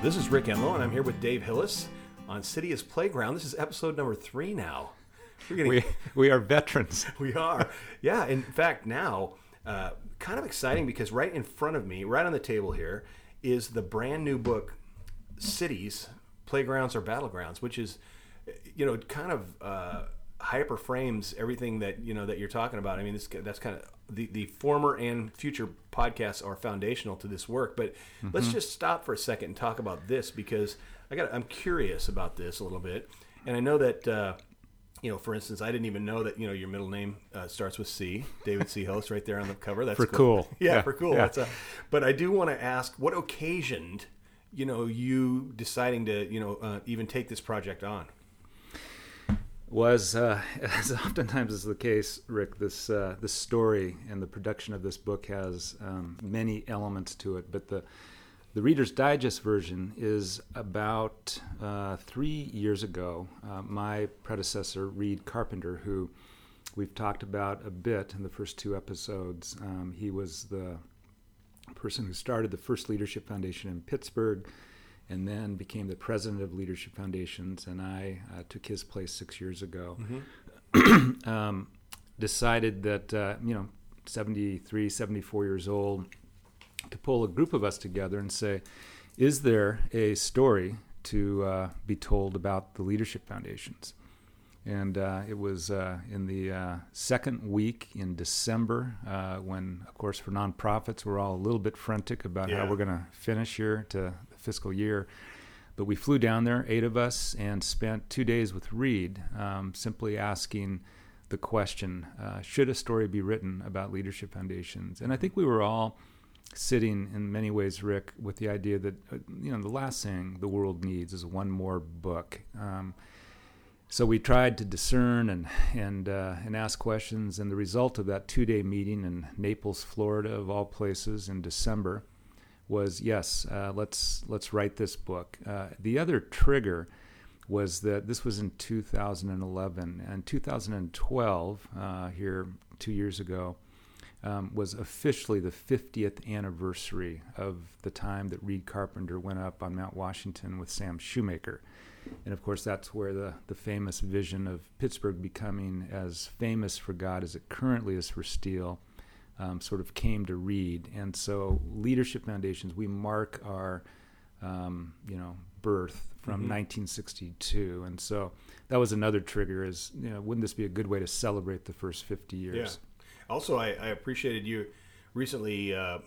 This is Rick Enlow, and I'm here with Dave Hillis on City's Playground. This is episode number three now. We're getting, we, we are veterans. we are. Yeah, in fact, now, uh, kind of exciting because right in front of me, right on the table here, is the brand new book, Cities, Playgrounds or Battlegrounds, which is, you know, kind of uh, hyper frames everything that, you know, that you're talking about. I mean, this, that's kind of the, the former and future podcasts are foundational to this work. But mm-hmm. let's just stop for a second and talk about this because I got I'm curious about this a little bit, and I know that. Uh, you know, for instance, I didn't even know that you know your middle name uh, starts with C, David C. Host, right there on the cover. That's for cool. cool. Yeah, yeah, for cool. Yeah. A, but I do want to ask, what occasioned, you know, you deciding to, you know, uh, even take this project on? Was, uh, as oftentimes is the case, Rick, this uh, this story and the production of this book has um, many elements to it. But the the Reader's Digest version is about uh, three years ago. Uh, my predecessor, Reid Carpenter, who we've talked about a bit in the first two episodes, um, he was the person who started the first leadership foundation in Pittsburgh and then became the president of Leadership Foundations, and I uh, took his place six years ago. Mm-hmm. um, decided that, uh, you know, 73, 74 years old, to pull a group of us together and say, is there a story to uh, be told about the Leadership Foundations? And uh, it was uh, in the uh, second week in December uh, when, of course, for nonprofits, we're all a little bit frantic about yeah. how we're going to finish here to fiscal year. But we flew down there, eight of us, and spent two days with Reid, um, simply asking the question uh, should a story be written about leadership foundations? And I think we were all sitting in many ways, Rick, with the idea that, uh, you know, the last thing the world needs is one more book. Um, so we tried to discern and and uh, and ask questions, and the result of that two-day meeting in Naples, Florida, of all places, in December, was yes, uh, let's let's write this book. Uh, the other trigger was that this was in 2011 and 2012 uh, here two years ago um, was officially the 50th anniversary of the time that Reid Carpenter went up on Mount Washington with Sam Shoemaker. And of course, that's where the, the famous vision of Pittsburgh becoming as famous for God as it currently is for steel um, sort of came to Reid. And so, Leadership Foundations, we mark our, um, you know, birth from mm-hmm. 1962. And so that was another trigger is, you know, wouldn't this be a good way to celebrate the first 50 years? Yeah. Also, I, I appreciated you recently uh,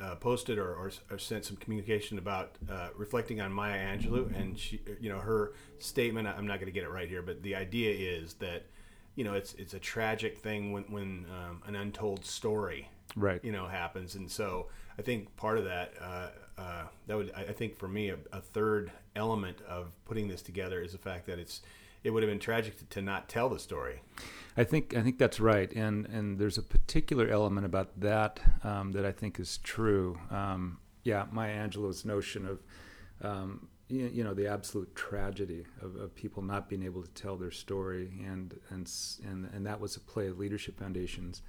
uh, posted or, or, or, sent some communication about uh, reflecting on Maya Angelou and she, you know, her statement. I'm not going to get it right here, but the idea is that you know, it's it's a tragic thing when when um, an untold story, right, you know, happens, and so I think part of that uh, uh, that would I think for me a, a, third element of putting this together is the fact that it's it would have been tragic to, to, not tell the story. I think I think that's right, and and there's a particular element about that um, that I think is true. Um, yeah, Maya Angelou's notion of um, you know the absolute tragedy of, of, people not being able to tell their story and and and and that was a play of leadership foundations.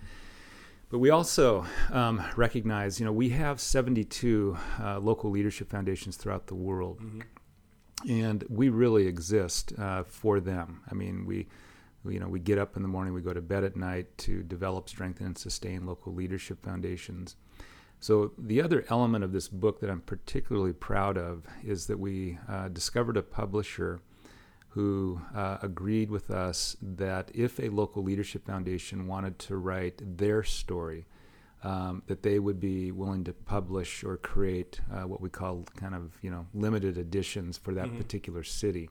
But we also um, recognize you know we have 72 uh, local leadership foundations throughout the world. Mm-hmm. and we really exist uh, for them. I mean we you know we get up in the morning we go to bed at night to develop strengthen and sustain local leadership foundations so, the other element of this book that I'm particularly proud of is that we uh, discovered a publisher who uh, agreed with us that if a local leadership foundation wanted to write their story, um, that they would be willing to publish or create uh, what we call kind of you know limited editions for that mm-hmm. particular city.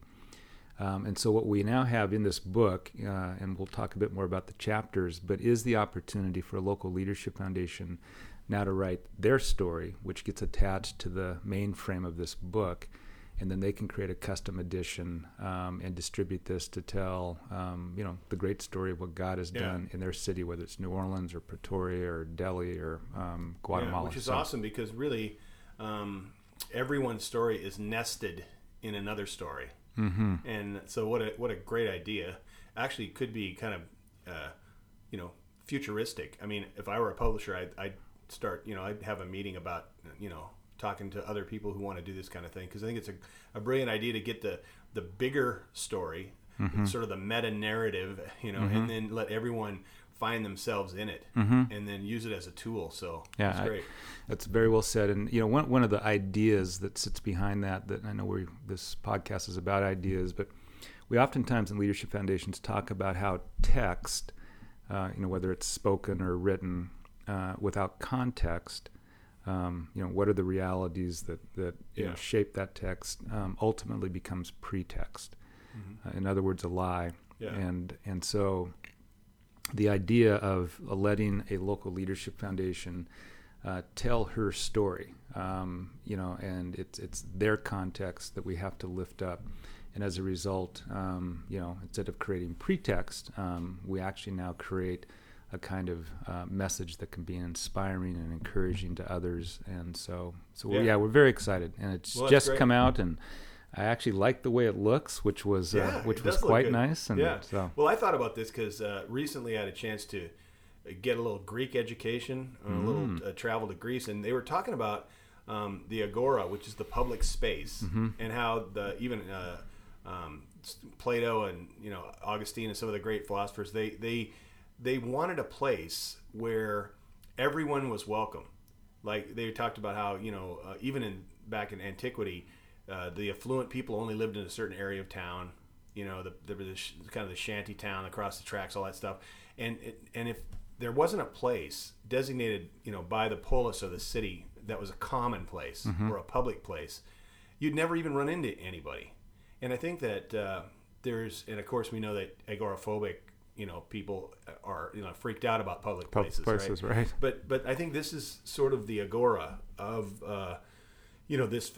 Um, and so what we now have in this book, uh, and we'll talk a bit more about the chapters, but is the opportunity for a local leadership foundation now to write their story, which gets attached to the main frame of this book, and then they can create a custom edition um, and distribute this to tell, um, you know, the great story of what God has yeah. done in their city, whether it's New Orleans or Pretoria or Delhi or um, Guatemala. Yeah, which is so, awesome because really, um, everyone's story is nested in another story, mm-hmm. and so what a what a great idea. Actually, could be kind of, uh, you know, futuristic. I mean, if I were a publisher, I'd, I'd start, you know, I'd have a meeting about, you know, talking to other people who want to do this kind of thing because I think it's a, a brilliant idea to get the the bigger story, Mm-hmm. sort of the meta narrative, you know, and then let everyone find themselves in it, Mm-hmm. and then use it as a tool. So Yeah, it's I- great. That's very well said. And you know, one one of the ideas that sits behind that that I know we this podcast is about ideas, but we oftentimes in leadership foundations talk about how text, uh, you know, whether it's spoken or written, uh, without context, um, you know, what are the realities that that you know, shape that text? Um, ultimately, becomes pretext. Mm-hmm. Uh, in other words, a lie. Yeah. And and so the idea of letting a local leadership foundation uh, tell her story, um, you know, and it's it's their context that we have to lift up, and as a result, um, you know, instead of creating pretext, um, we actually now create a kind of uh, message that can be inspiring and encouraging to others, and so so Yeah. yeah, we're very excited, and it's Well, just great. come out and. I actually like the way it looks, which was Yeah, uh, which was quite nice. And yeah. so Well, I thought about this because uh, recently I had a chance to get a little Greek education, uh, a Mm. little uh, travel to Greece, and they were talking about um, the agora, which is the public space, Mm-hmm. and how the even uh, um, Plato and you know Augustine and some of the great philosophers they they they wanted a place where everyone was welcome. Like they talked about how you know uh, even in back in antiquity, uh, the affluent people only lived in a certain area of town. You know, the, the, the sh- kind of the shanty town across the tracks, all that stuff. And it, and if there wasn't a place designated, you know, by the polis or the city that was a common place or a public place, you'd never even run into anybody. And I think that uh, there's, and of course we know that agoraphobic, you know, people are you know freaked out about public places, places, right? right. But but I think this is sort of the agora of uh, you know this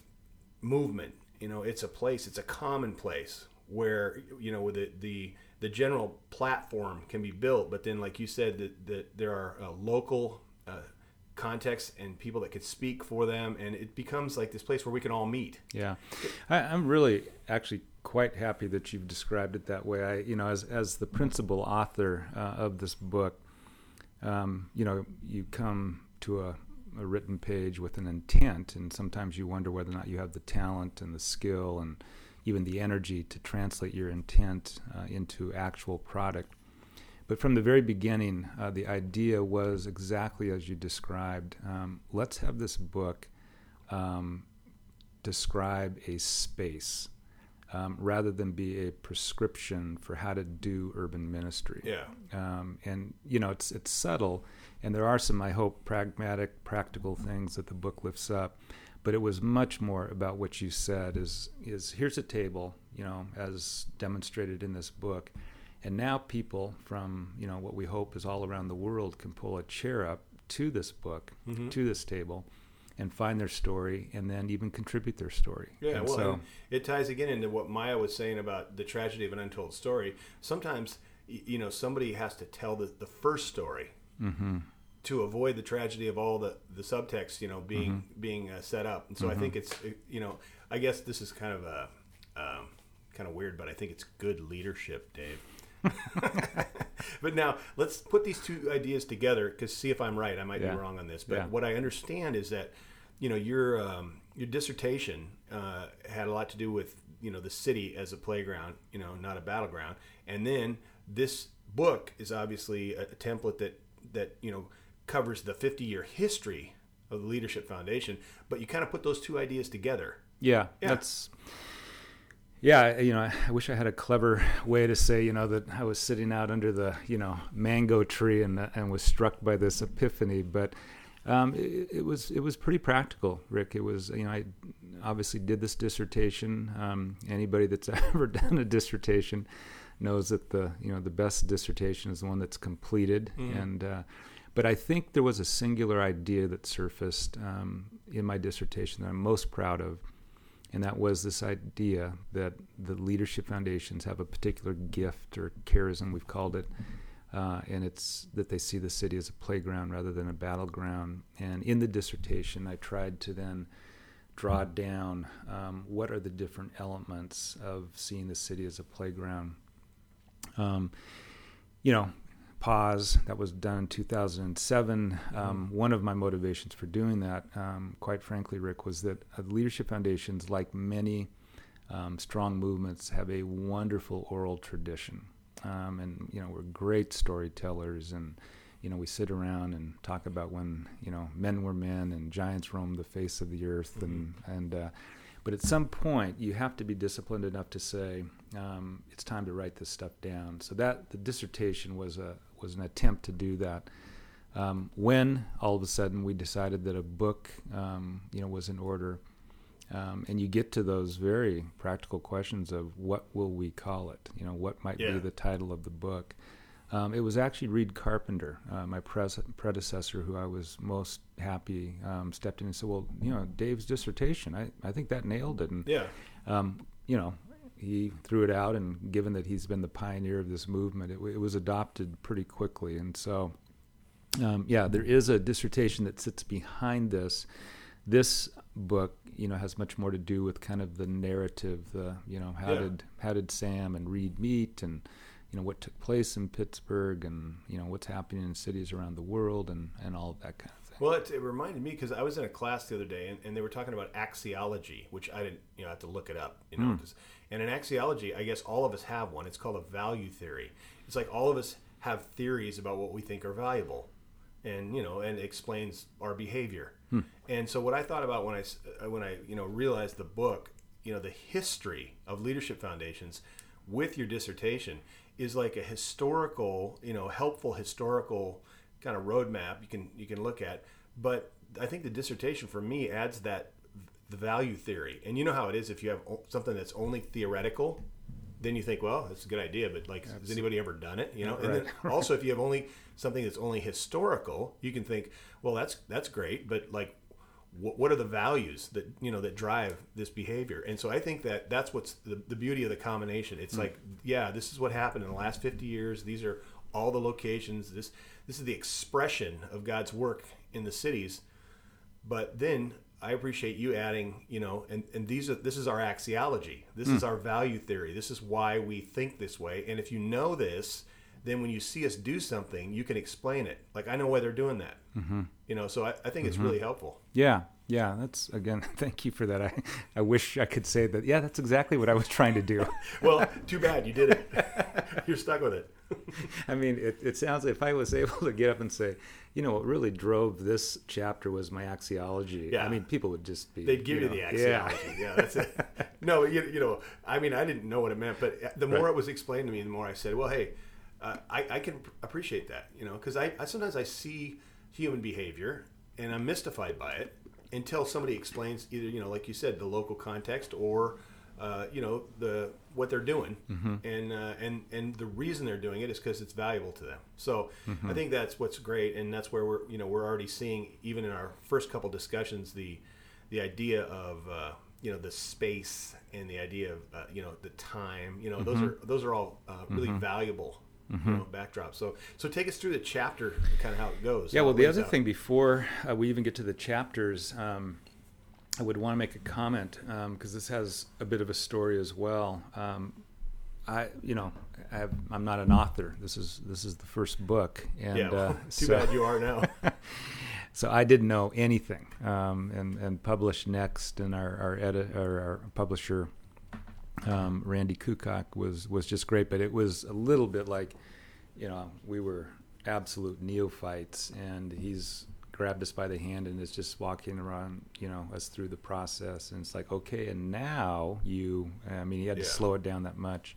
movement. You know, it's a place, it's a common place where you know the the the general platform can be built, but then like you said that that there are uh, local. Uh, contexts and people that could speak for them and it becomes like this place where we can all meet Yeah, I, I'm really actually quite happy that you've described it that way. I, you know, as as the principal author uh, of this book, um, you know, you come to a, a written page with an intent, and sometimes you wonder whether or not you have the talent and the skill and even the energy to translate your intent uh, into actual product. But from the very beginning, uh, the idea was exactly as you described. Um, let's have this book um, describe a space um, rather than be a prescription for how to do urban ministry. yeah Um, and you know, it's it's subtle, and there are some, I hope, pragmatic, practical things that the book lifts up. But it was much more about what you said. Is is here's a table, you know, as demonstrated in this book, and now people from you know what we hope is all around the world can pull a chair up to this book, Mm-hmm. to this table, and find their story, and then even contribute their story. Yeah, and well, so it ties again into what Maya was saying about the tragedy of an untold story. Sometimes, you know, somebody has to tell the, the first story Mm-hmm. to avoid the tragedy of all the, the subtext, you know, being Mm-hmm. being uh, set up. And so I think it's, uh, you know, I guess this is kind of a um, kind of weird, but I think it's good leadership, Dave. but now let's put these two ideas together because see if I'm right. I might Yeah. be wrong on this, but Yeah. what I understand is that you know your um, your dissertation uh, had a lot to do with you know the city as a playground, you know, not a battleground, and then this book is obviously a, a template that that you know covers the 50 year history of the Leadership Foundation, but you kind of put those two ideas together. Yeah, Yeah. that's. Yeah, I- you know, I wish I had a clever way to say, you know, that I was sitting out under the, you know, mango tree and and was struck by this epiphany. But um, it, it was it was pretty practical, Rick. It was, you know, I obviously did this dissertation. Um, anybody that's ever done a dissertation knows that the, you know, the best dissertation is the one that's completed. And uh, but I think there was a singular idea that surfaced um, in my dissertation that I'm most proud of and that was this idea that the leadership foundations have a particular gift or charism, we've called it, uh, and it's that they see the city as a playground rather than a battleground. And in the dissertation, I tried to then draw down um, what are the different elements of seeing the city as a playground. Um, you know, pause. That was done in 2007. Um, one of my motivations for doing that, um, quite frankly, Rick, was that uh, leadership foundations, like many um, strong movements, have a wonderful oral tradition. Um, and you know we're great storytellers, and you know we sit around and talk about when you know men were men and giants roamed the face of the earth, and and uh, but at some point you have to be disciplined enough to say um, it's time to write this stuff down. So that the dissertation was a was an attempt to do that. Um, when all of a sudden we decided that a book, um, you know, was in order, um, and you get to those very practical questions of what will we call it? You know, what might Yeah. be the title of the book? Um, it was actually Reid Carpenter, uh, my pres- predecessor, who I was most happy um, stepped in and said, "Well, you know, Dave's dissertation, I, I think that nailed it." And Yeah. um, you know, he threw it out, and given that he's been the pioneer of this movement, it, it was adopted pretty quickly. And so, um, yeah, there is a dissertation that sits behind this. This book, you know, has much more to do with kind of the narrative. The you know, how Yeah. did how did Sam and Reid meet, and you know what took place in Pittsburgh, and you know what's happening in cities around the world, and and all of that kind of thing. Well, it, it reminded me because I was in a class the other day, and, and they were talking about axiology, which I didn't, you know, have to look it up, you know, hmm. 'cause- and in axiology, I guess all of us have one. It's called a value theory. It's like all of us have theories about what we think are valuable, and you know, and explains our behavior. Hmm. And so, what I thought about when i uh, when I you know realized the book, you know, the history of leadership foundations with your dissertation is like a historical, you know, helpful historical kind of roadmap you can you can look at. But I think the dissertation for me adds that the value theory. And you know how it is if you have something that's only theoretical, then you think, well, that's a good idea, but like, has anybody ever done it? You know. And then also, if you have only something that's only historical, you can think, well, that's that's great, but like, what, what are the values that you know that drive this behavior? And so I think that that's what's the, the beauty of the combination. It's hmm. like, yeah, this is what happened in the last fifty years. These are all the locations. This this is the expression of God's work in the cities. But then I appreciate you adding, you know, and, and these are this is our axiology. This is our value theory. This is why we think this way. And if you know this, then when you see us do something, you can explain it. Like I know why they're doing that. Mm-hmm. You know, so I, I think it's really helpful. Yeah, yeah. That's again. Thank you for that. I, I wish I could say that. Yeah, that's exactly what I was trying to do. Well, too bad you did it. You're stuck with it. I mean, it, it sounds. Like if I was able to get up and say, you know, what really drove this chapter was my axiology. Yeah. I mean, people would just be. They'd give you, know, the yeah. axiology. Yeah. that's it. No, you, you know, I mean, I didn't know what it meant, but the more Right. it was explained to me, the more I said, well, hey, uh, I, I can appreciate that, you know, because I, I sometimes I see human behavior and I'm mystified by it until somebody explains either, you know, like you said, the local context or, uh, you know, the what they're doing, Mm-hmm. and uh, and and the reason they're doing it is because it's valuable to them. So Mm-hmm. I think that's what's great, and that's where we're you know we're already seeing even in our first couple discussions the the idea of uh, you know the space and the idea of uh, you know the time. You know those Mm-hmm. are those are all uh, really valuable. You know, backdrops. So, so take us through the chapter, kind of how it goes. Yeah, well, the other out. thing before uh, we even get to the chapters, um, I would want to make a comment because this has a bit of a story as well. Um, I, you know, I have, I'm not an author. This is this is the first book, and yeah, well, uh, too so, bad you are now. so I didn't know anything. Um, and and published next, and our our, edit, our, our publisher um, Randy Kukak was was just great, but it was a little bit like, you know, we were absolute neophytes, and he's grabbed us by the hand and is just walking around, you know, us through the process, and it's like, okay, and now you, I mean, he had to slow it down that much.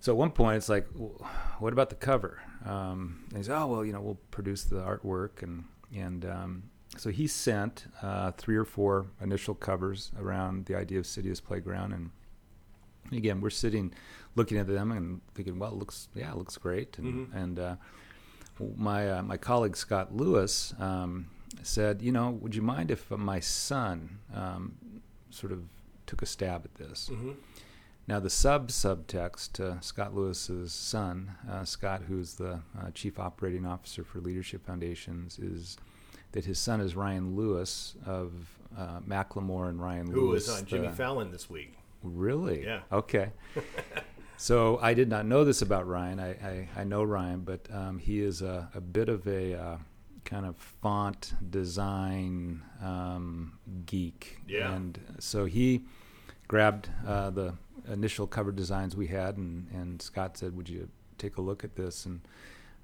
So at one point, it's like, "W- what about the cover? Um, and he's, oh well, you know, we'll produce the artwork, and and um, so he sent uh, three or four initial covers around the idea of City as Playground, and again, we're sitting looking at them and thinking, well, it looks yeah, it looks great, and Mhm. and uh, my uh, my colleague Scott Lewis um, said, you know, would you mind if uh, my son um, sort of took a stab at this? hmm Now, the sub subtext to Scott Lewis's son, uh, Scott, who's the uh, chief operating officer for Leadership Foundations, is that his son is Ryan Lewis of uh, Macklemore and Ryan Who Lewis. was on Jimmy Fallon this week? Really? Yeah. Okay. so I did not know this about Ryan. I, I, I know Ryan, but um, he is a, a, bit of a uh, kind of font design um, geek. Yeah. And so he grabbed uh, the initial cover designs we had, and, and Scott said, Would you take a look at this? And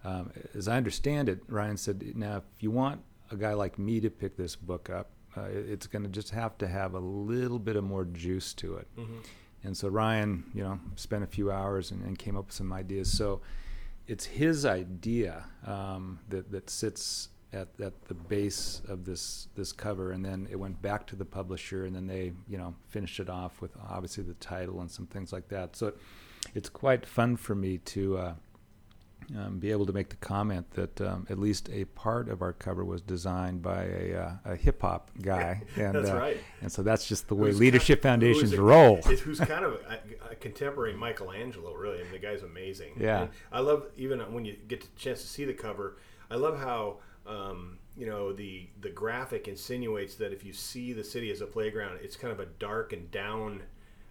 um, as I understand it, Ryan said, Now, if you want a guy like me to pick this book up, uh, it's going to just have to have a little bit of more juice to it. Mm-hmm. And so Ryan, you know, spent a few hours and, and came up with some ideas. So it's his idea um, that that sits at, at the base of this this cover, and then it went back to the publisher, and then they you know finished it off with obviously the title and some things like that. So it, it's quite fun for me to. Uh, um, be able to make the comment that um, at least a part of our cover was designed by a, uh, a hip hop guy. And, that's uh, right. And so that's just the way Who's Leadership kind of- Foundations a- roll. Who's kind of a, a contemporary Michelangelo, really. I mean, the guy's amazing. Yeah. And I love even when you get the chance to see the cover. I love how um, you know the the graphic insinuates that if you see the city as a playground, it's kind of a dark and down,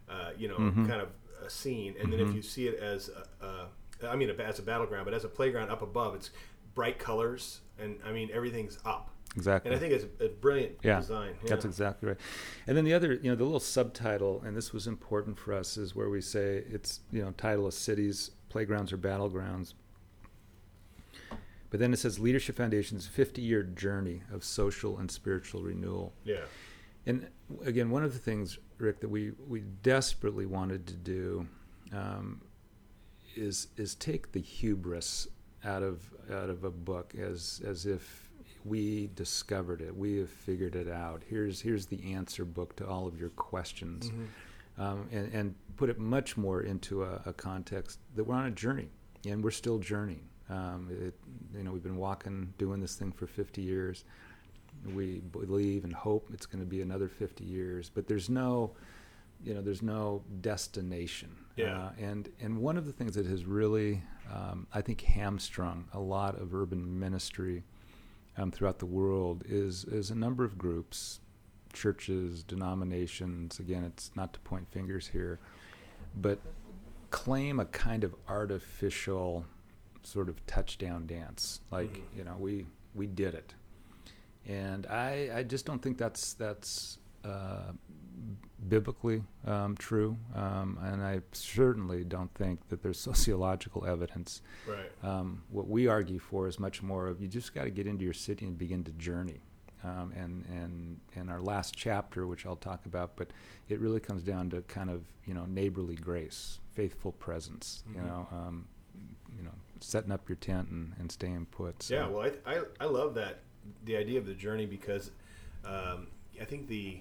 uh, you know, Mm-hmm. kind of a scene. And then if you see it as a, a, I mean, as a battleground, but as a playground up above, it's bright colors, and I mean everything's up. Exactly. And I think it's a brilliant yeah, design. That's exactly right. And then the other, you know, the little subtitle, and this was important for us, is where we say it's, you know, title of cities, playgrounds, or battlegrounds. But then it says Leadership Foundation's 50 year journey of social and spiritual renewal. Yeah. And again, one of the things, Rick, that we, we desperately wanted to do um, is is take the hubris out of out of a book as as if we discovered it, we have figured it out. Here's here's the answer book to all of your questions, um, and and put it much more into a, a context that we're on a journey, and we're still journeying. Um, it, you know, we've been walking, doing this thing for 50 years we believe and hope it's going to be another 50 years but there's no you know there's no destination Yeah. uh, and and one of the things that has really um, i think hamstrung a lot of urban ministry um, throughout the world is is a number of groups churches denominations again it's not to point fingers here but claim a kind of artificial sort of touchdown dance like Mhm. you know we we did it and I, I just don't think that's that's uh, biblically um, true, um, and I certainly don't think that there's sociological evidence. Right. Um, what we argue for is much more of you just got to get into your city and begin to journey. Um, and and and our last chapter, which I'll talk about, but it really comes down to kind of you know neighborly grace, faithful presence. You Mhm. know, um, you know, setting up your tent and, and staying put. So. Yeah, well, I, I, I love that the idea of the journey because um, I think the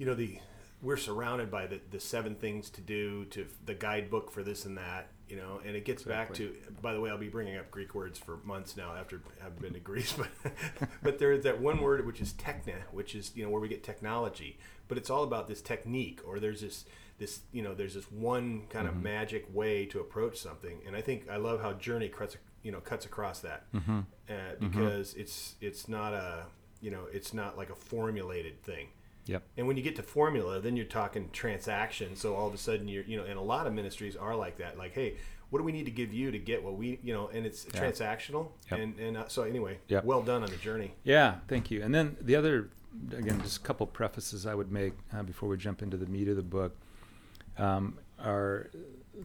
you know the we're surrounded by the, the seven things to do to the guidebook for this and that you know and it gets back to by the way I'll be bringing up Greek words for months now after i've been to Greece but but there is that one word which is techne which is you know where we get technology but it's all about this technique or there's this this you know there's this one kind of magic way to approach something and I think I love how journey cuts you know cuts across that. Mm-hmm. uh, because it's it's not a you know it's not like a formulated thing Yep. and when you get to formula then you're talking transaction so all of a sudden you're you know and a lot of ministries are like that like hey what do we need to give you to get what we you know and it's Yeah. transactional Yep. and and uh, so anyway Yep. well done on the journey Yeah, thank you. And then the other, again, just a couple prefaces I would make uh, before we jump into the meat of the book um, are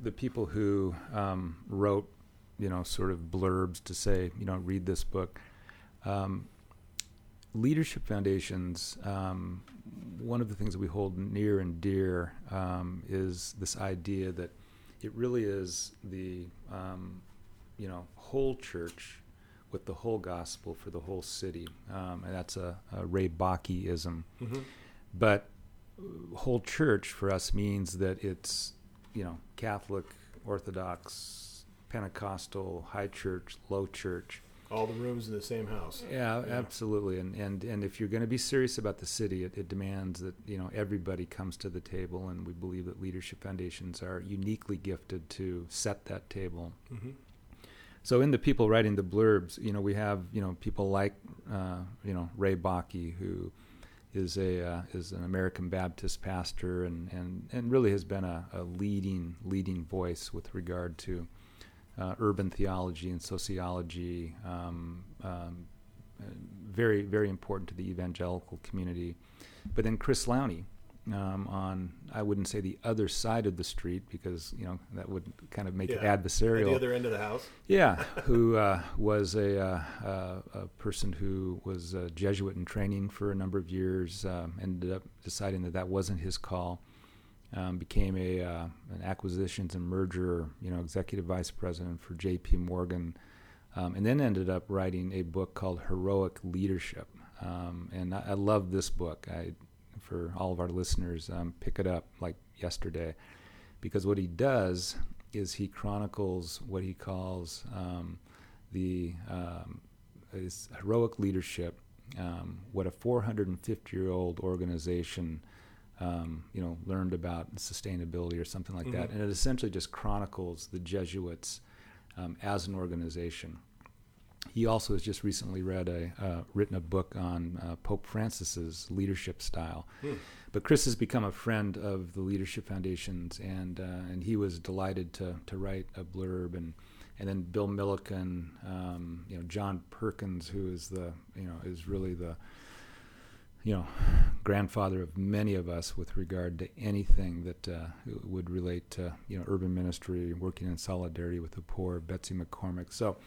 the people who um, wrote, you know, sort of blurbs to say, you know, read this book. Um, leadership foundations, um, one of the things that we hold near and dear um, is this idea that it really is the, um, you know, whole church with the whole gospel for the whole city. Um, and that's a, a Ray Bakkeism. mm-hmm. But uh, whole church for us means that it's, you know, Catholic, Orthodox, Pentecostal, high church, low church. All the rooms in the same house Yeah, Yeah. absolutely. And, and and if you're going to be serious about the city, it, it demands that you know everybody comes to the table, and we believe that leadership foundations are uniquely gifted to set that table. mm-hmm. So in the people writing the blurbs, you know, we have you know people like uh, you know Ray Bakke who is a uh, is an American Baptist pastor and and, and really has been a, a leading leading voice with regard to uh, urban theology and sociology. Um, um, very very important to the evangelical community. But then Chris Lowney, um, on I wouldn't say the other side of the street because you know that would kind of make Yeah. it adversarial. At the other end of the house. Yeah, who uh, was a, uh, uh, a person who was a Jesuit in training for a number of years, um, ended up deciding that that wasn't his call, um, became a uh, an acquisitions and merger, you know, executive vice president for J.P. Morgan, um, and then ended up writing a book called Heroic Leadership. Um, and I, I love this book. I, for all of our listeners, um, pick it up like yesterday, because what he does is he chronicles what he calls um, the um, heroic leadership, what a 450 year old organization. Um, you know, learned about sustainability or something like that, Mhm. and it essentially just chronicles the Jesuits um, as an organization. He also has just recently read a uh, written a book on uh, Pope Francis's leadership style. Hmm. But Chris has become a friend of the Leadership Foundations, and uh, and he was delighted to to write a blurb, and and then Bill Milliken, um, you know John Perkins, who is the you know is really the you know grandfather of many of us with regard to anything that uh, would relate to you know urban ministry, working in solidarity with the poor. Betsy McCormick, so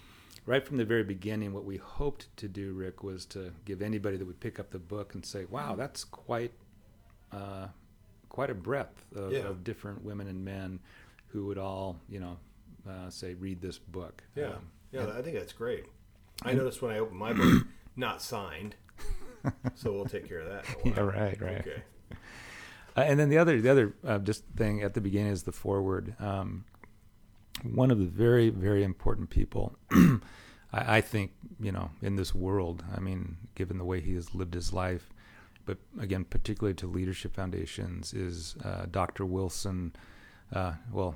right from the very beginning, what we hoped to do, Rick, was to give anybody that would pick up the book and say, "Wow, that's quite, uh, quite a breadth of, Yeah. of different women and men who would all, you know, uh, say, read this book." Yeah. Um, Yeah, and- I think that's great. I noticed when I opened my book, not signed. So we'll take care of that. Yeah, right, right. Okay. Uh, and then the other, the other uh, just thing at the beginning is the forward. Um, one of the very, very important people, I, I think, you know, in this world. I mean, given the way he has lived his life, but again, particularly to leadership foundations, is uh, Dr. Wilson. Uh, well,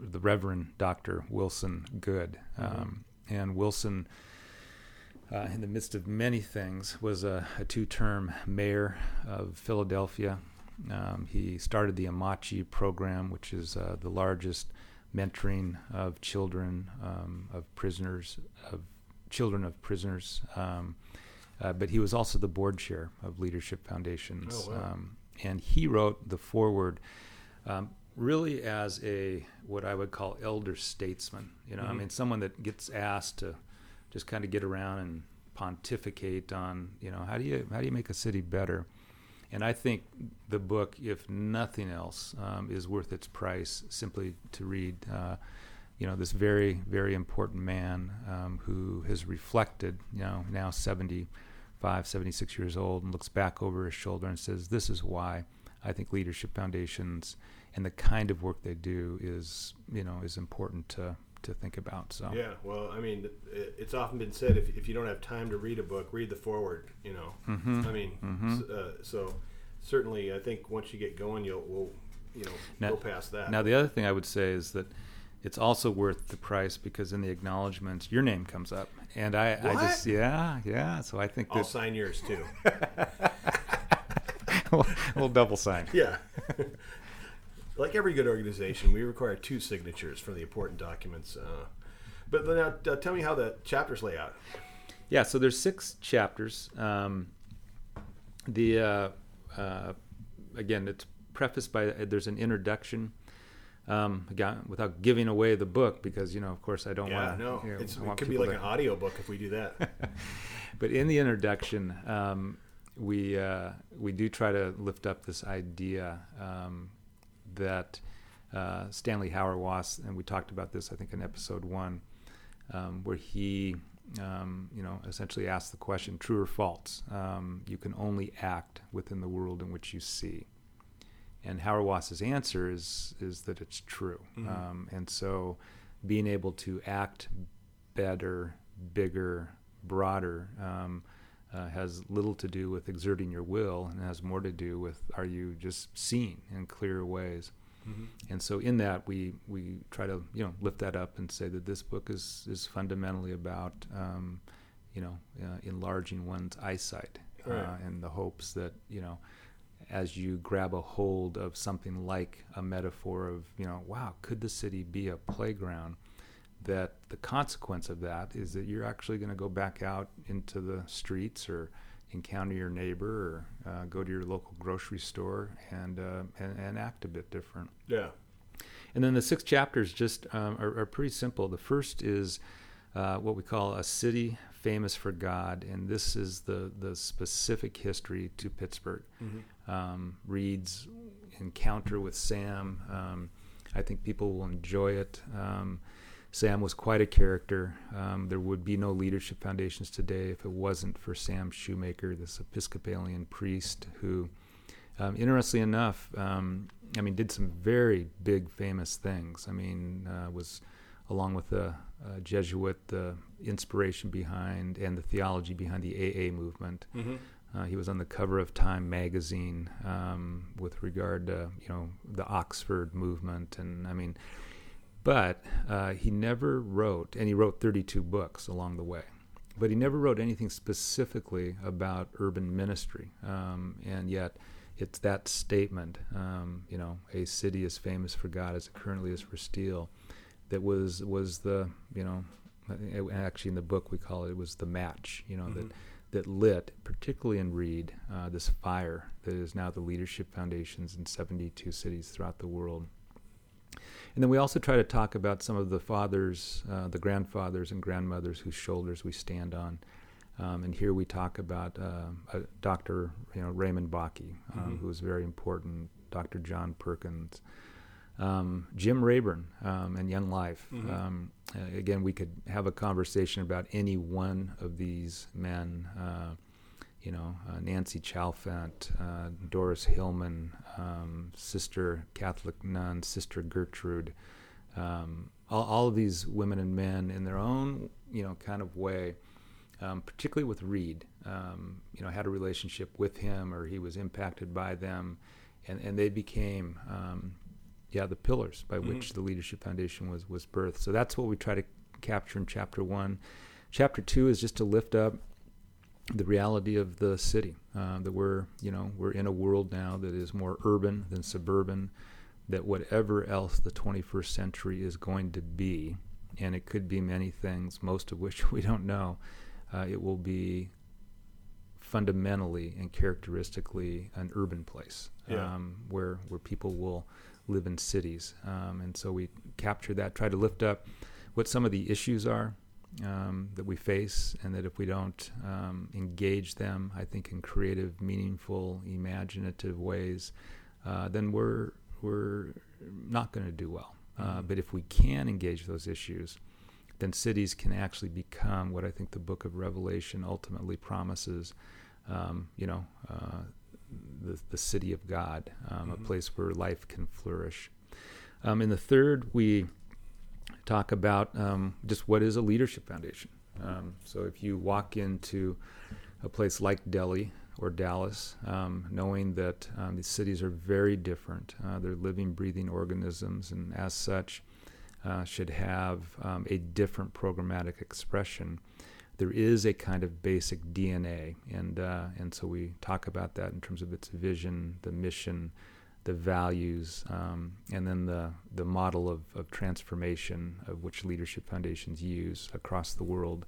the Reverend Dr. Wilson Goode, um, and Wilson. Uh, in the midst of many things, was a, a two-term mayor of Philadelphia. Um, he started the Amachi program, which is uh, the largest mentoring of children um, of prisoners, of children of prisoners. Um, uh, but he was also the board chair of Leadership Foundations, Oh, wow. um, and he wrote the foreword um, really as a what I would call elder statesman. You know, I Mhm. mean, someone that gets asked to just kind of get around and pontificate on, you know, how do you how do you make a city better? And I think the book, if nothing else, um, is worth its price simply to read. Uh, you know, this very, very important man um, who has reflected, you know, now 75, 76 years old, and looks back over his shoulder and says, This is why I think Leadership Foundations and the kind of work they do is, you know, is important to, to think about. So, Yeah, well, I mean, it's often been said if, if you don't have time to read a book, read the forward. You know, Mhm. I mean, Mhm. s- uh, so certainly, I think once you get going, you'll we'll, you know Now- go past that. Now, the other thing I would say is that it's also worth the price because in the acknowledgments, your name comes up, and I, I just yeah, yeah. So I think I'll sign yours too. we'll, we'll double sign. yeah. like every good organization, we require two signatures for the important documents. Uh, but then now, uh, tell me how the chapters lay out. Yeah, so there's six chapters. Um, the uh, uh, again, it's prefaced by there's an introduction. Um, again, without giving away the book, because you know, of course, I don't Yeah, want to. no, you know, it could be like to- an audio book if we do that. but in the introduction, um, we uh, we do try to lift up this idea um, that uh, Stanley Hauerwas, and we talked about this, I think, in episode one, um, where he, um, you know, essentially asked the question: true or false? Um, you can only act within the world in which you see. And Hauerwas's answer is is that it's true, Mhm. um, and so being able to act better, bigger, broader um, uh, has little to do with exerting your will and has more to do with are you just seeing in clear ways. Mhm. And so in that we we try to you know lift that up and say that this book is is fundamentally about um, you know uh, enlarging one's eyesight right. uh, in the hopes that you know as you grab a hold of something like a metaphor of you know wow could the city be a playground that the consequence of that is that you're actually going to go back out into the streets or encounter your neighbor or uh, go to your local grocery store and, uh, and, and act a bit different. Yeah. And then the six chapters just um, are, are, pretty simple. The first is uh, what we call a city famous for God, and this is the the specific history to Pittsburgh. Mm-hmm. Um, Reid's encounter with Sam. Um, I think people will enjoy it. Um, Sam was quite a character. Um, there would be no leadership foundations today if it wasn't for Sam Shoemaker, this Episcopalian priest who, um, interestingly enough, um, I mean, did some very big, famous things. I mean, uh, was along with the uh, Jesuit, the inspiration behind and the theology behind the AA movement. Mm-hmm. Uh, he was on the cover of Time magazine um, with regard to you know the Oxford movement, and I mean but uh, he never wrote, and he wrote 32 books along the way, but he never wrote anything specifically about urban ministry. Um, and yet, it's that statement, um, you know, a city is famous for God as it currently is for steel, that was was the, you know, actually in the book we call it, it was the match, you know, mm-hmm. that that lit, particularly in Reid, uh, this fire that is now the leadership foundations in 72 cities throughout the world. And then we also try to talk about some of the fathers, uh, the grandfathers and grandmothers whose shoulders we stand on. Um, and here we talk about uh, Dr. You know, Raymond Bakke, um, mm-hmm. who was very important, Dr. John Perkins, um, Jim Rayburn, um, and Young Life. Mm-hmm. Um, again, we could have a conversation about any one of these men. Uh, you know, uh, Nancy Chalfant, uh, Doris Hillman, um, Sister Catholic nun, Sister Gertrude, um, all, all, of these women and men in their own, you know, kind of way, um, particularly with Reid, um, you know, had a relationship with him or he was impacted by them, and, and they became, um, yeah, the pillars by mm-hmm. which the Leadership Foundation was was birthed. So that's what we try to capture in chapter one. Chapter two is just to lift up the reality of the city uh, that we're you know we're in a world now that is more urban than suburban that whatever else the 21st century is going to be and it could be many things most of which we don't know uh, it will be fundamentally and characteristically an urban place yeah. um, where where people will live in cities um, and so we capture that try to lift up what some of the issues are um, that we face, and that if we don't um, engage them, I think in creative, meaningful, imaginative ways, uh, then we're we're not going to do well. Uh, mm-hmm. but if we can engage those issues, then cities can actually become what I think the Book of Revelation ultimately promises. Um, you know, uh, the the city of God, um, mm-hmm. a place where life can flourish. Um, in the third, we talk about um, just what is a leadership foundation. Um, so if you walk into a place like Delhi or Dallas, um, knowing that um, these cities are very different, uh, they're living, breathing organisms, and as such, uh, should have um, a different programmatic expression. There is a kind of basic DNA, and uh, and so we talk about that in terms of its vision, the mission, the values, um, and then the, the model of, of transformation of which leadership foundations use across the world.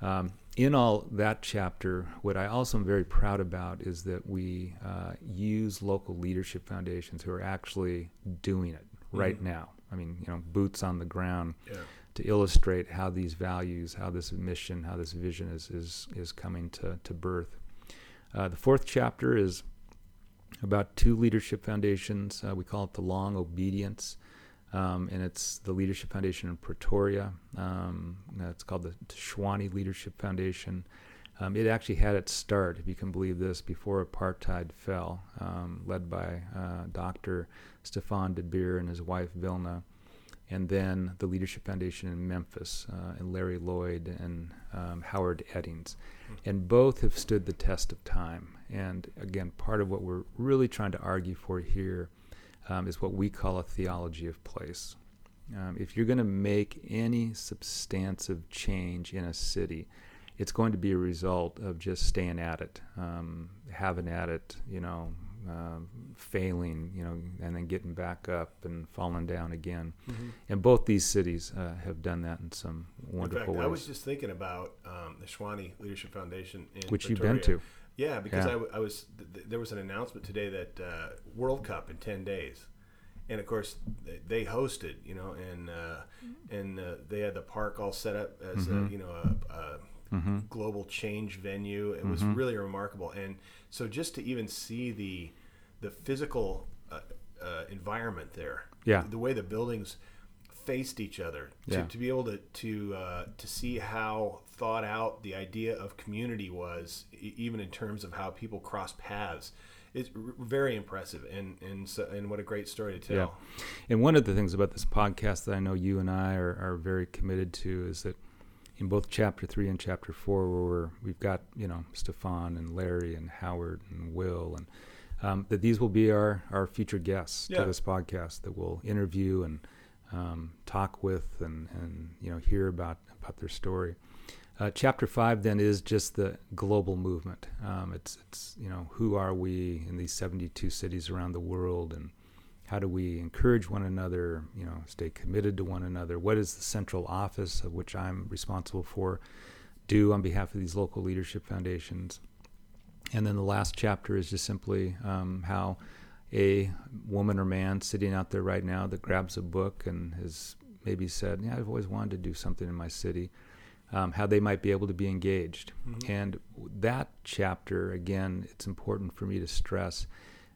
Um, in all that chapter, what I also am very proud about is that we uh, use local leadership foundations who are actually doing it right mm-hmm. now. I mean, you know, boots on the ground yeah. to illustrate how these values, how this mission, how this vision is is is coming to to birth. Uh, the fourth chapter is about two leadership foundations. Uh, we call it the Long Obedience, um, and it's the Leadership Foundation in Pretoria. Um, it's called the Tshwane Leadership Foundation. Um, it actually had its start, if you can believe this, before apartheid fell, um, led by uh, Dr. Stefan de Beer and his wife Vilna and then the Leadership Foundation in Memphis, uh, and Larry Lloyd and um, Howard Eddings. Mm-hmm. And both have stood the test of time. And again, part of what we're really trying to argue for here um, is what we call a theology of place. Um, if you're going to make any substantive change in a city, it's going to be a result of just staying at it, um, having at it, you know, uh, failing, you know, and then getting back up and falling down again. Mm-hmm. And both these cities uh, have done that in some wonderful in fact, ways. I was just thinking about um, the Tshwane Leadership Foundation, which Pretoria. you've been to. Yeah, because yeah. I, I, was th- there was an announcement today that uh, World Cup in ten days, and of course they hosted, you know, and uh, mm-hmm. and uh, they had the park all set up as mm-hmm. a, you know a, a mm-hmm. global change venue. It was mm-hmm. really remarkable, and so just to even see the the physical uh, uh, environment there, yeah, the way the buildings faced each other, to, yeah. to be able to to uh, to see how thought out the idea of community was, even in terms of how people cross paths it's very impressive and and so, and what a great story to tell. Yeah. And one of the things about this podcast that I know you and I are, are very committed to is that in both chapter three and chapter four, where we're, we've got you know Stefan and Larry and Howard and Will and um, that these will be our our future guests yeah. to this podcast that we'll interview and um, talk with and and you know hear about about their story. Uh, chapter five then is just the global movement. Um, it's it's you know who are we in these 72 cities around the world, and how do we encourage one another? You know, stay committed to one another. What is the central office of which I'm responsible for do on behalf of these local leadership foundations? And then the last chapter is just simply um, how a woman or man sitting out there right now that grabs a book and has maybe said, "Yeah, I've always wanted to do something in my city." um, how they might be able to be engaged. Mm-hmm. And that chapter, again, it's important for me to stress.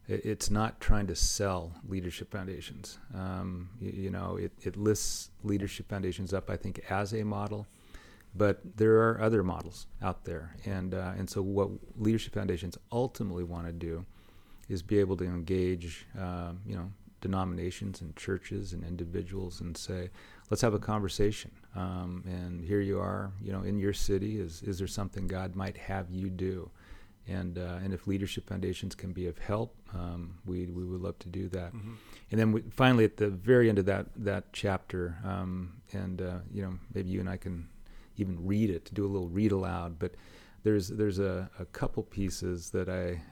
It's not trying to sell leadership foundations. Um, you, you, know, it, it lists leadership foundations up, I think, as a model, but there are other models out there. And, uh, and so, what leadership foundations ultimately want to do is be able to engage, uh, you know, denominations and churches and individuals and say, let's have a conversation. Um, and here you are, you know, in your city. Is is there something God might have you do? And uh, and if leadership foundations can be of help, um, we we would love to do that. Mm-hmm. And then we, finally, at the very end of that that chapter, um, and uh, you know, maybe you and I can even read it, to do a little read aloud, but. There's there's a, a couple pieces that I,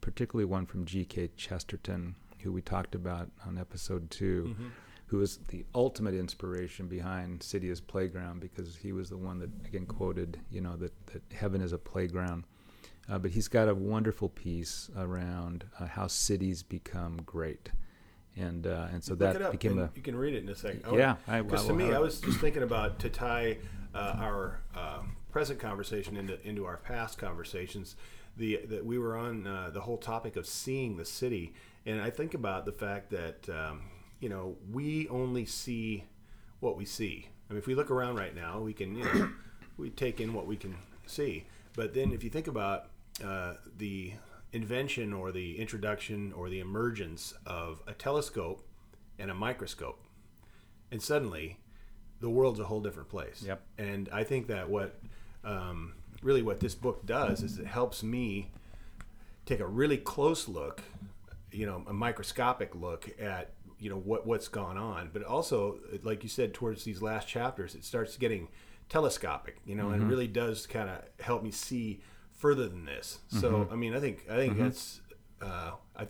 particularly one from G.K. Chesterton, who we talked about on episode 2 mm-hmm who was the ultimate inspiration behind City as Playground because he was the one that again quoted, you know, that, that heaven is a playground. Uh, but he's got a wonderful piece around uh, how cities become great, and uh, and so Look that became a. You can read it in a second. yeah, because to me, I was just thinking about to tie uh, our uh, present conversation into into our past conversations. The that we were on uh, the whole topic of seeing the city, and I think about the fact that um, you know, we only see what we see. I mean, if we look around right now, we can, you know, we take in what we can see. But then if you think about uh, the invention or the introduction or the emergence of a telescope and a microscope, and suddenly the world's a whole different place. Yep. And I think that what um, really what this book does is it helps me take a really close look, you know, a microscopic look at you know what what's gone on but also like you said towards these last chapters it starts getting telescopic you know mm-hmm. and it mm-hmm. really does kind of help me see further than this mm-hmm. so i mean i think i think mm-hmm. that's uh I,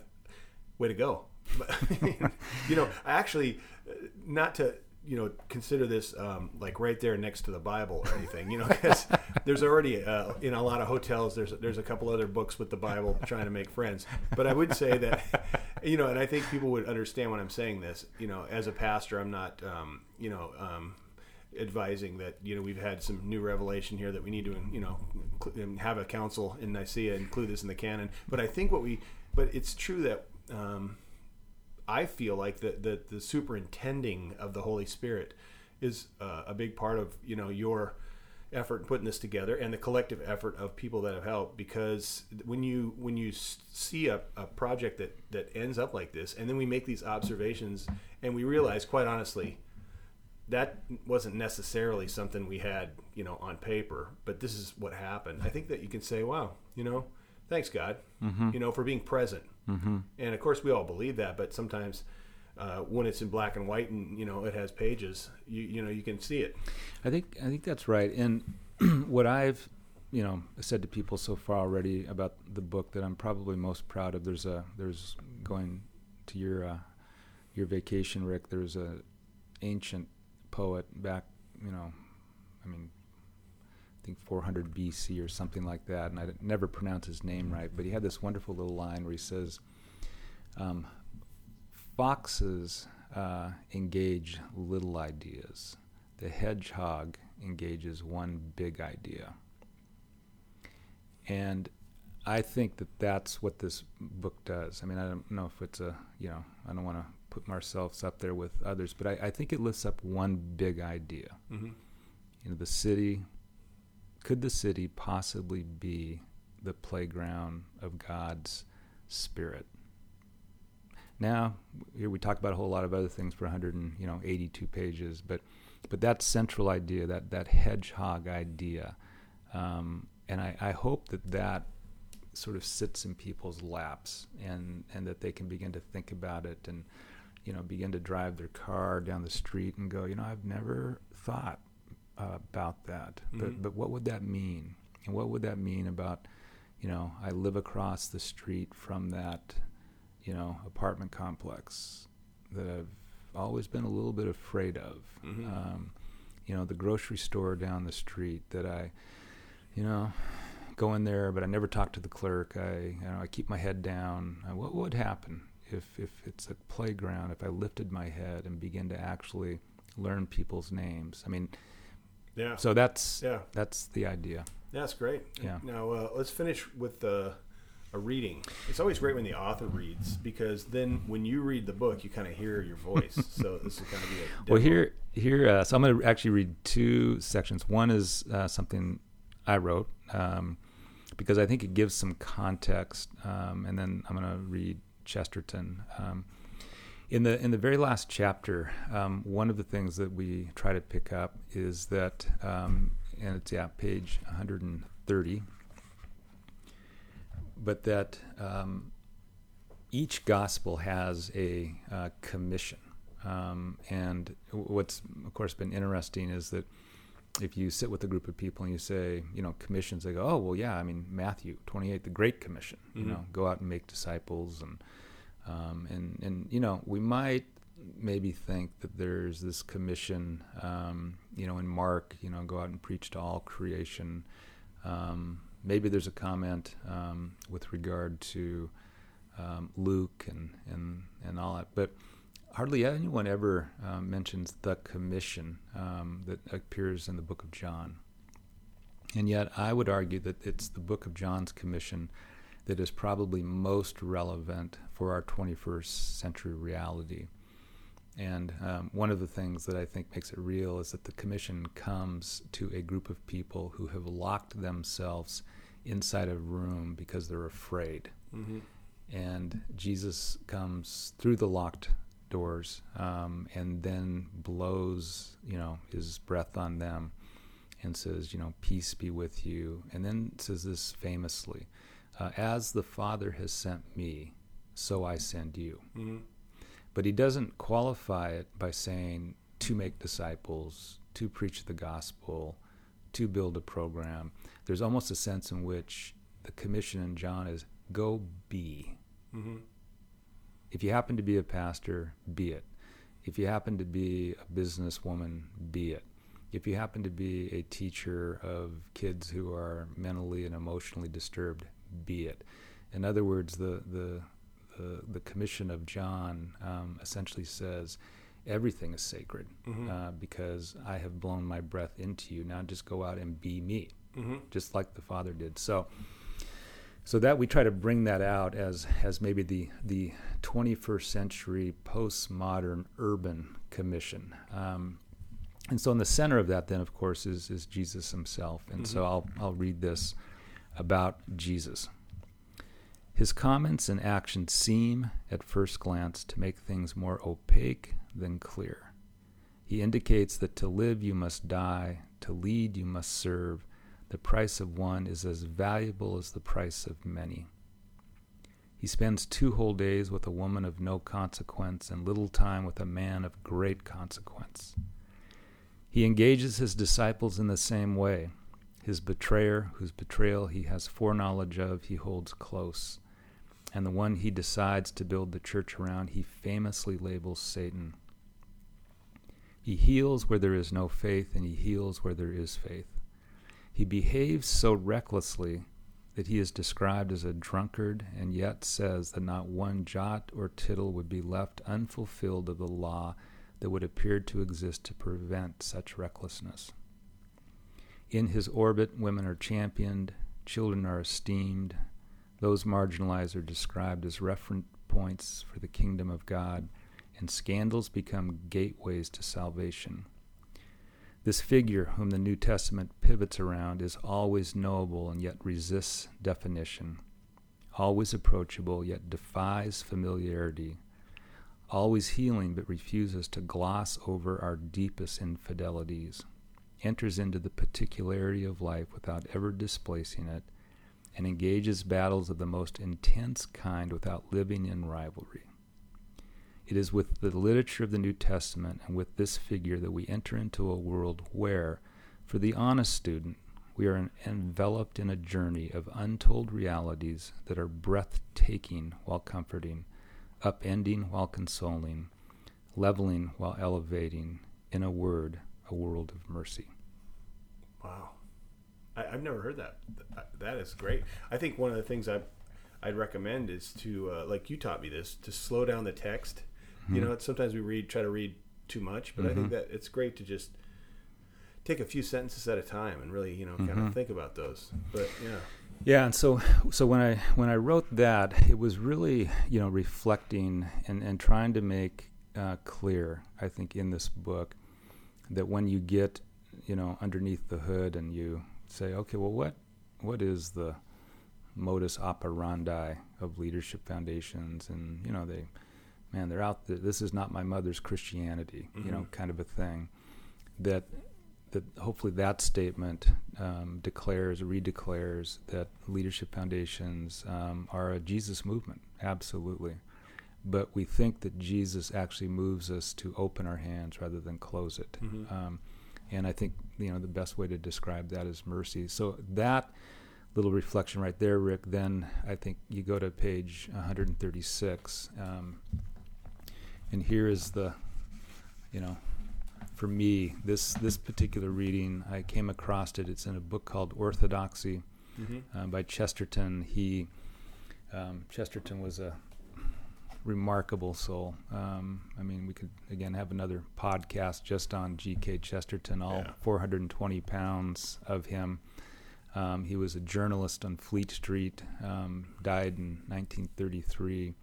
way to go you know I actually uh, not to you know consider this um, like right there next to the Bible or anything, you know, because there's already uh, in a lot of hotels there's there's a couple other books with the Bible trying to make friends. But I would say that you know, and I think people would understand when I'm saying this. You know, as a pastor, I'm not um, you know. Um, advising that you know we've had some new revelation here that we need to you know have a council in Nicaea include this in the canon. But I think what we but it's true that um, I feel like the, the, the superintending of the Holy Spirit is uh, a big part of you know your effort in putting this together and the collective effort of people that have helped because when you when you see a, a project that that ends up like this and then we make these observations and we realize quite honestly that wasn't necessarily something we had you know on paper but this is what happened i think that you can say wow you know thanks god mm-hmm. you know for being present Mm-hmm. And of course, we all believe that, but sometimes uh, when it's in black and white and you know it has pages, you you know you can see it. I think I think that's right. And what I've you know said to people so far already about the book that I'm probably most proud of. There's a there's going to your uh, your vacation, Rick. There's a ancient poet back, you know, I mean, think 400 BC or something like that, and I never pronounce his name right, but he had this wonderful little line where he says, um, "Foxes uh, engage little ideas. The hedgehog engages one big idea." And I think that that's what this book does. I mean, I don't know if it's a, you know, I don't want to put ourselves up there with others, but I, I think it lifts up one big idea. Mm-hmm. You know, the city, could the city possibly be the playground of God's Spirit? Now, here we talk about a whole lot of other things for 182 you know, pages, but but that central idea, that that hedgehog idea, um, and I, I hope that that sort of sits in people's laps and and that they can begin to think about it and you know begin to drive their car down the street and go you know I've never thought uh, about that mm-hmm. but but what would that mean and what would that mean about you know I live across the street from that you know apartment complex that I've always been a little bit afraid of mm-hmm. um, you know the grocery store down the street that I you know, go in there, but I never talk to the clerk. I, you know, I keep my head down. Uh, what would happen if, if it's a playground, if I lifted my head and begin to actually learn people's names? I mean, yeah. So that's yeah. that's the idea. That's great. Yeah. Now uh, let's finish with the a reading. It's always great when the author reads because then when you read the book, you kind of hear your voice. so this is going to be a well here here. Uh, so I'm going to actually read two sections. One is uh, something I wrote um, because I think it gives some context. Um, and then I'm going to read Chesterton. Um, in the in the very last chapter, um, one of the things that we try to pick up is that, um, and it's yeah, page 130, but that um, each gospel has a uh, commission. and what's of course been interesting is that if you sit with a group of people and you say, you know, commissions, they go, oh, well, yeah, I mean, Matthew 28, the Great Commission, you mm-hmm. know, go out and make disciples. And, um, and, and, you know, we might maybe think that there's this commission, um, you know, in Mark, you know, go out and preach to all creation. Um, maybe there's a comment um, with regard to um, Luke and, and, and all that. But, hardly anyone ever um, mentions the commission um, that appears in the book of John. And yet, I would argue that it's the book of John's commission that is probably most relevant for our 21st century reality. And um, one of the things that I think makes it real is that the commission comes to a group of people who have locked themselves inside a room because they're afraid. Mm-hmm. And Jesus comes through the locked doors um, and then blows you know his breath on them and says you know peace be with you and then says this famously uh, as the father has sent me so i send you mm-hmm. but he doesn't qualify it by saying to make disciples to preach the gospel to build a program there's almost a sense in which the commission in john is go be mm-hmm if you happen to be a pastor, be it. If you happen to be a businesswoman, be it. If you happen to be a teacher of kids who are mentally and emotionally disturbed, be it. In other words, the the the, the commission of John um, essentially says everything is sacred mm-hmm. uh, because I have blown my breath into you. Now just go out and be me, mm-hmm. just like the Father did. So so that we try to bring that out as as maybe the the 21st century postmodern urban commission. Um, and so in the center of that, then of course, is is Jesus himself. And mm-hmm. so I'll I'll read this about Jesus. His comments and actions seem, at first glance, to make things more opaque than clear. He indicates that to live you must die, to lead you must serve, the price of one is as valuable as the price of many. He spends two whole days with a woman of no consequence and little time with a man of great consequence. He engages his disciples in the same way. His betrayer, whose betrayal he has foreknowledge of, he holds close. And the one he decides to build the church around, he famously labels Satan. He heals where there is no faith, and he heals where there is faith. He behaves so recklessly that he is described as a drunkard, and yet says that not one jot or tittle would be left unfulfilled of the law that would appear to exist to prevent such recklessness. In his orbit, women are championed, children are esteemed, those marginalized are described as reference points for the kingdom of God, and scandals become gateways to salvation. This figure, whom the New Testament pivots around, is always knowable and yet resists definition, always approachable yet defies familiarity, always healing but refuses to gloss over our deepest infidelities, enters into the particularity of life without ever displacing it, and engages battles of the most intense kind without living in rivalry. It is with the literature of the New Testament and with this figure that we enter into a world where, for the honest student, we are enveloped in a journey of untold realities that are breathtaking while comforting, upending while consoling, leveling while elevating, in a word, a world of mercy. Wow. I, have never heard that. That is great. I think one of the things I, I'd recommend is to, uh, like you taught me this, to slow down the text Mm-hmm. You know, sometimes we read, try to read too much, but mm-hmm. I think mm-hmm. that it's great to just take a few sentences at a time and really, you know, kind mm-hmm. of think about those. But yeah. Yeah, and so so when I when I wrote that, it was really you know reflecting and and trying to make uh, clear, I think, in this book, that when you get you know underneath the hood and you say, okay, well, what what is the modus operandi of leadership foundations, and you know they man, they're out there. This is not my mother's Christianity, mm-hmm. you know, mm-hmm. kind of a thing. That that hopefully that statement um, declares, redeclares that leadership foundations um, are a Jesus movement, absolutely. But we think that Jesus actually moves us to open our hands rather than close it. Mm-hmm. Um, and I think you know the best way to describe that is mercy. So that little reflection right there, Rick. Then I think you go to page 136. Um, and here is the you know for me this this particular reading i came across it it's in a book called orthodoxy mm-hmm. uh, by chesterton he um, chesterton was a remarkable soul. Um, i mean we could again have another podcast just on gk chesterton all yeah. 420 pounds of him. Um, he was a journalist on fleet street um, died in 1933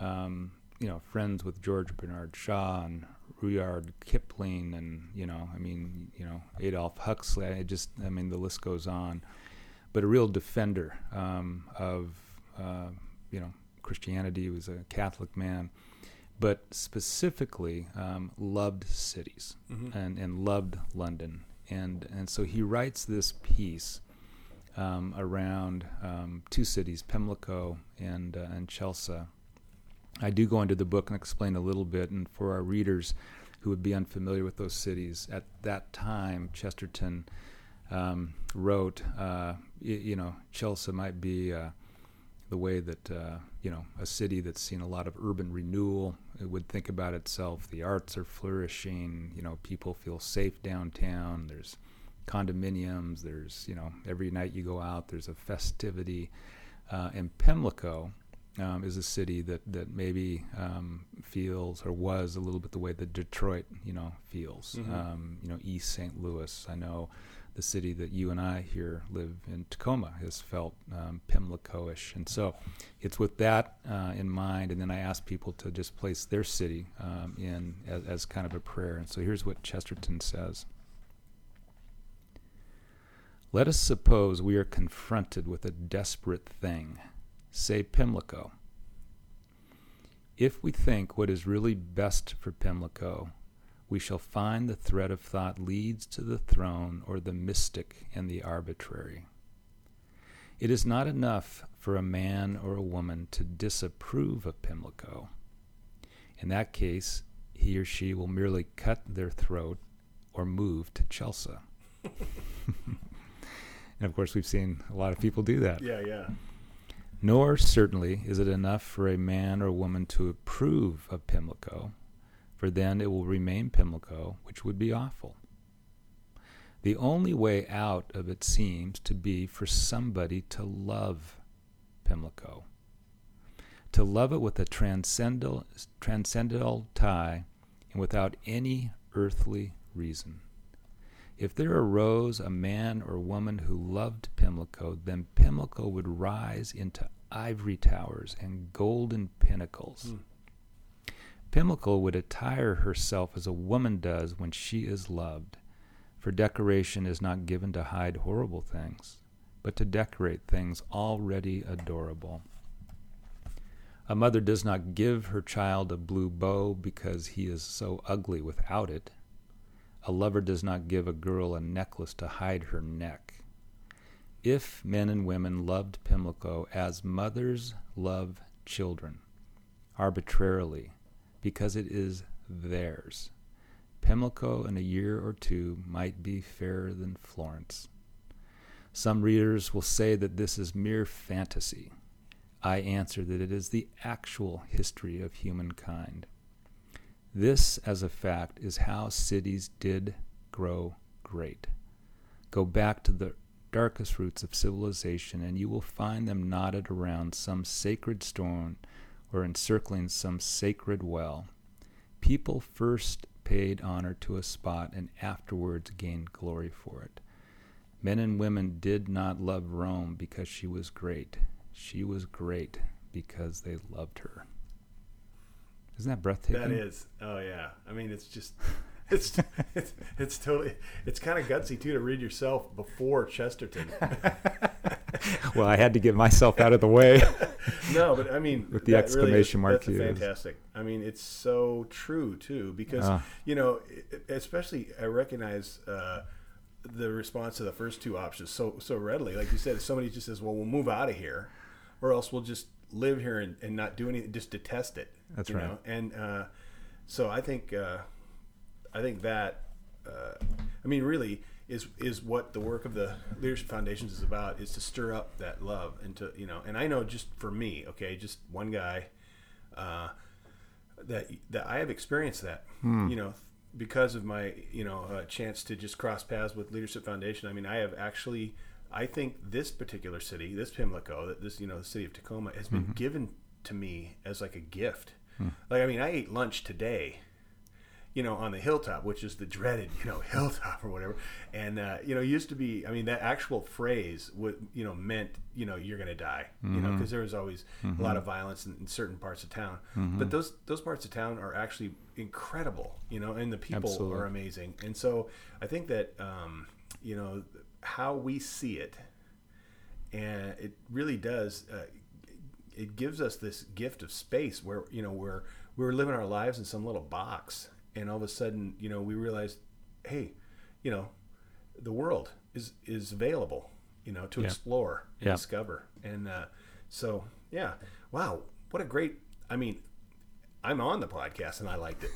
um, you know friends with George Bernard Shaw and Rudyard Kipling and you know I mean you know Adolf Huxley. I just I mean the list goes on. But a real defender um, of uh, you know Christianity he was a Catholic man but specifically um, loved cities mm-hmm. and, and loved London and and so he writes this piece um, around um, two cities Pimlico and uh, and Chelsea I do go into the book and explain a little bit, and for our readers who would be unfamiliar with those cities, at that time, Chesterton um, wrote, uh, y- you know, Chelsea might be uh, the way that, uh, you know, a city that's seen a lot of urban renewal it would think about itself. The arts are flourishing, you know, people feel safe downtown. There's condominiums, there's, you know, every night you go out, there's a festivity. Uh, in Pimlico, um, is a city that that maybe um, feels or was a little bit the way that Detroit, you know, feels. Mm-hmm. Um, you know, East St. Louis. I know the city that you and I here live in, Tacoma, has felt um, Pimlico-ish, and so it's with that uh, in mind. And then I ask people to just place their city um, in as, as kind of a prayer. And so here's what Chesterton says. Let us suppose we are confronted with a desperate thing say Pimlico. If we think what is really best for Pimlico, we shall find the thread of thought leads to the throne or the mystic and the arbitrary. It is not enough for a man or a woman to disapprove of Pimlico. In that case, he or she will merely cut their throat or move to Chelsea. And of course, we've seen a lot of people do that. Yeah, yeah. Nor certainly is it enough for a man or woman to approve of Pimlico, for then it will remain Pimlico, which would be awful. The only way out of it seems to be for somebody to love Pimlico, to love it with a transcendental, transcendental tie and without any earthly reason. If there arose a man or woman who loved Pimlico, then Pimlico would rise into ivory towers and golden pinnacles. Mm. Pimlico would attire herself as a woman does when she is loved, for decoration is not given to hide horrible things, but to decorate things already adorable. A mother does not give her child a blue bow because he is so ugly without it a lover does not give a girl a necklace to hide her neck. If men and women loved Pimlico as mothers love children, arbitrarily, because it is theirs, Pimlico in a year or two might be fairer than Florence. Some readers will say that this is mere fantasy. I answer that it is the actual history of humankind. This, as a fact, is how cities did grow great. Go back to the darkest roots of civilization, and you will find them knotted around some sacred stone or encircling some sacred well. People first paid honor to a spot and afterwards gained glory for it. Men and women did not love Rome because she was great. She was great because they loved her. Isn't that breathtaking? That is. Oh yeah. I mean, it's just. It's, it's it's totally it's kind of gutsy too to read yourself before Chesterton. well, I had to get myself out of the way. no, but I mean, with the exclamation really is, mark, that's fantastic. I mean, it's so true too because uh. you know, especially I recognize uh, the response to the first two options so so readily. Like you said, if somebody just says, "Well, we'll move out of here," or else we'll just live here and, and not do anything, just detest it. That's right. Know? And uh, so I think uh, I think that uh, I mean really is is what the work of the leadership foundations is about is to stir up that love and to you know and I know just for me okay just one guy uh, that that I have experienced that hmm. you know because of my you know uh, chance to just cross paths with leadership foundation I mean I have actually I think this particular city, this Pimlico, this you know the city of Tacoma, has been mm-hmm. given to me as like a gift. Hmm. Like I mean, I ate lunch today, you know, on the hilltop, which is the dreaded you know hilltop or whatever. And uh, you know, used to be. I mean, that actual phrase would you know meant you know you're gonna die. Mm-hmm. You know, because mm-hmm. there was always mm-hmm. a lot of violence in, in certain parts of town. Mm-hmm. But those those parts of town are actually incredible. You know, and the people Absolutely. are amazing. And so I think that um, you know how we see it, and it really does. Uh, it gives us this gift of space where you know we're we're living our lives in some little box, and all of a sudden, you know, we realized, hey, you know, the world is is available, you know, to yeah. explore and yeah. discover, and uh, so yeah, wow, what a great. I mean, I'm on the podcast and I liked it.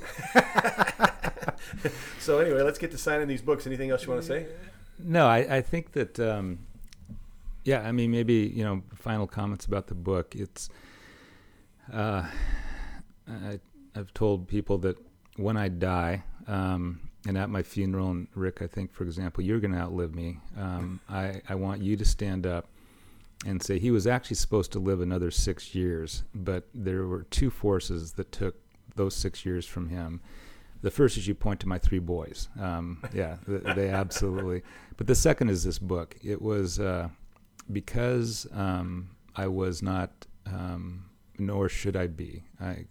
so anyway, let's get to signing these books. Anything else you want to say? No, I, I think that, um, yeah, I mean, maybe, you know, final comments about the book. It's, uh, I, I've told people that when I die, um, and at my funeral, and Rick, I think, for example, you're going to outlive me. Um, I, I want you to stand up and say he was actually supposed to live another six years, but there were two forces that took those six years from him the first is you point to my three boys. Um, yeah, they absolutely. But the second is this book. It was uh, because um, I was not, um, nor should I be,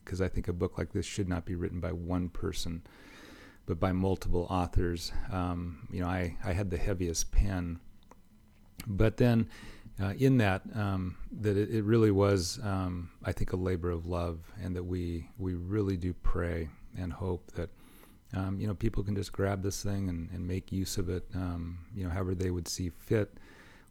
because I, I, think a book like this should not be written by one person, but by multiple authors. Um, you know, I, I had the heaviest pen, but then. Uh, in that, um, that it, it, really was, um, I think, a labor of love, and that we we really do pray and hope that um, you know, people can just grab this thing and, and make use of it, um, you know, however they would see fit,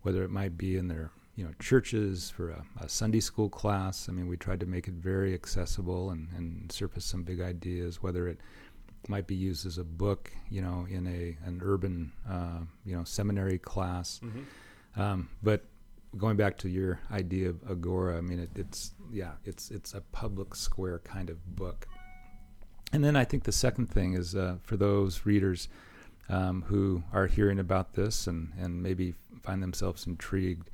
whether it might be in their, you know, churches for a, a Sunday school class. I mean, we tried to make it very accessible and, and surface some big ideas, whether it might be used as a book, you know, in a an urban, uh, you know, seminary class. Mm-hmm. Um, but going back to your idea of agora, I mean, it, it's yeah, it's it's a public square kind of book. And then I think the second thing is uh, for those readers um, who are hearing about this and, and maybe find themselves intrigued,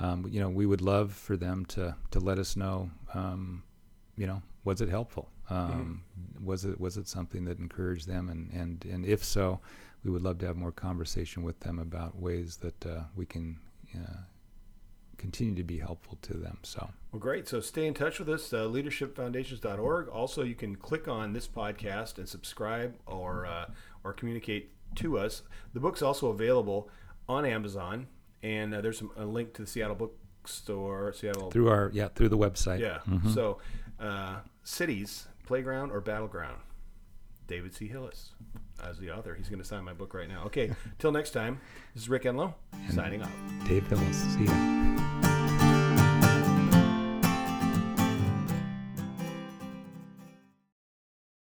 um, you know, we would love for them to to let us know, um, you know, was it helpful? Um, mm-hmm. Was it was it something that encouraged them? And and and if so, we would love to have more conversation with them about ways that uh, we can. Uh, continue to be helpful to them. So, well, great. So, stay in touch with us, uh, leadershipfoundations.org. Also, you can click on this podcast and subscribe or uh, or communicate to us. The book's also available on Amazon, and uh, there's a link to the Seattle Bookstore, Seattle through our yeah through the website. Yeah. Mm-hmm. So, uh, cities, playground or battleground. David C. Hillis as the author. He's going to sign my book right now. Okay, till next time. This is Rick Enlow signing off. Dave Hillis. See you.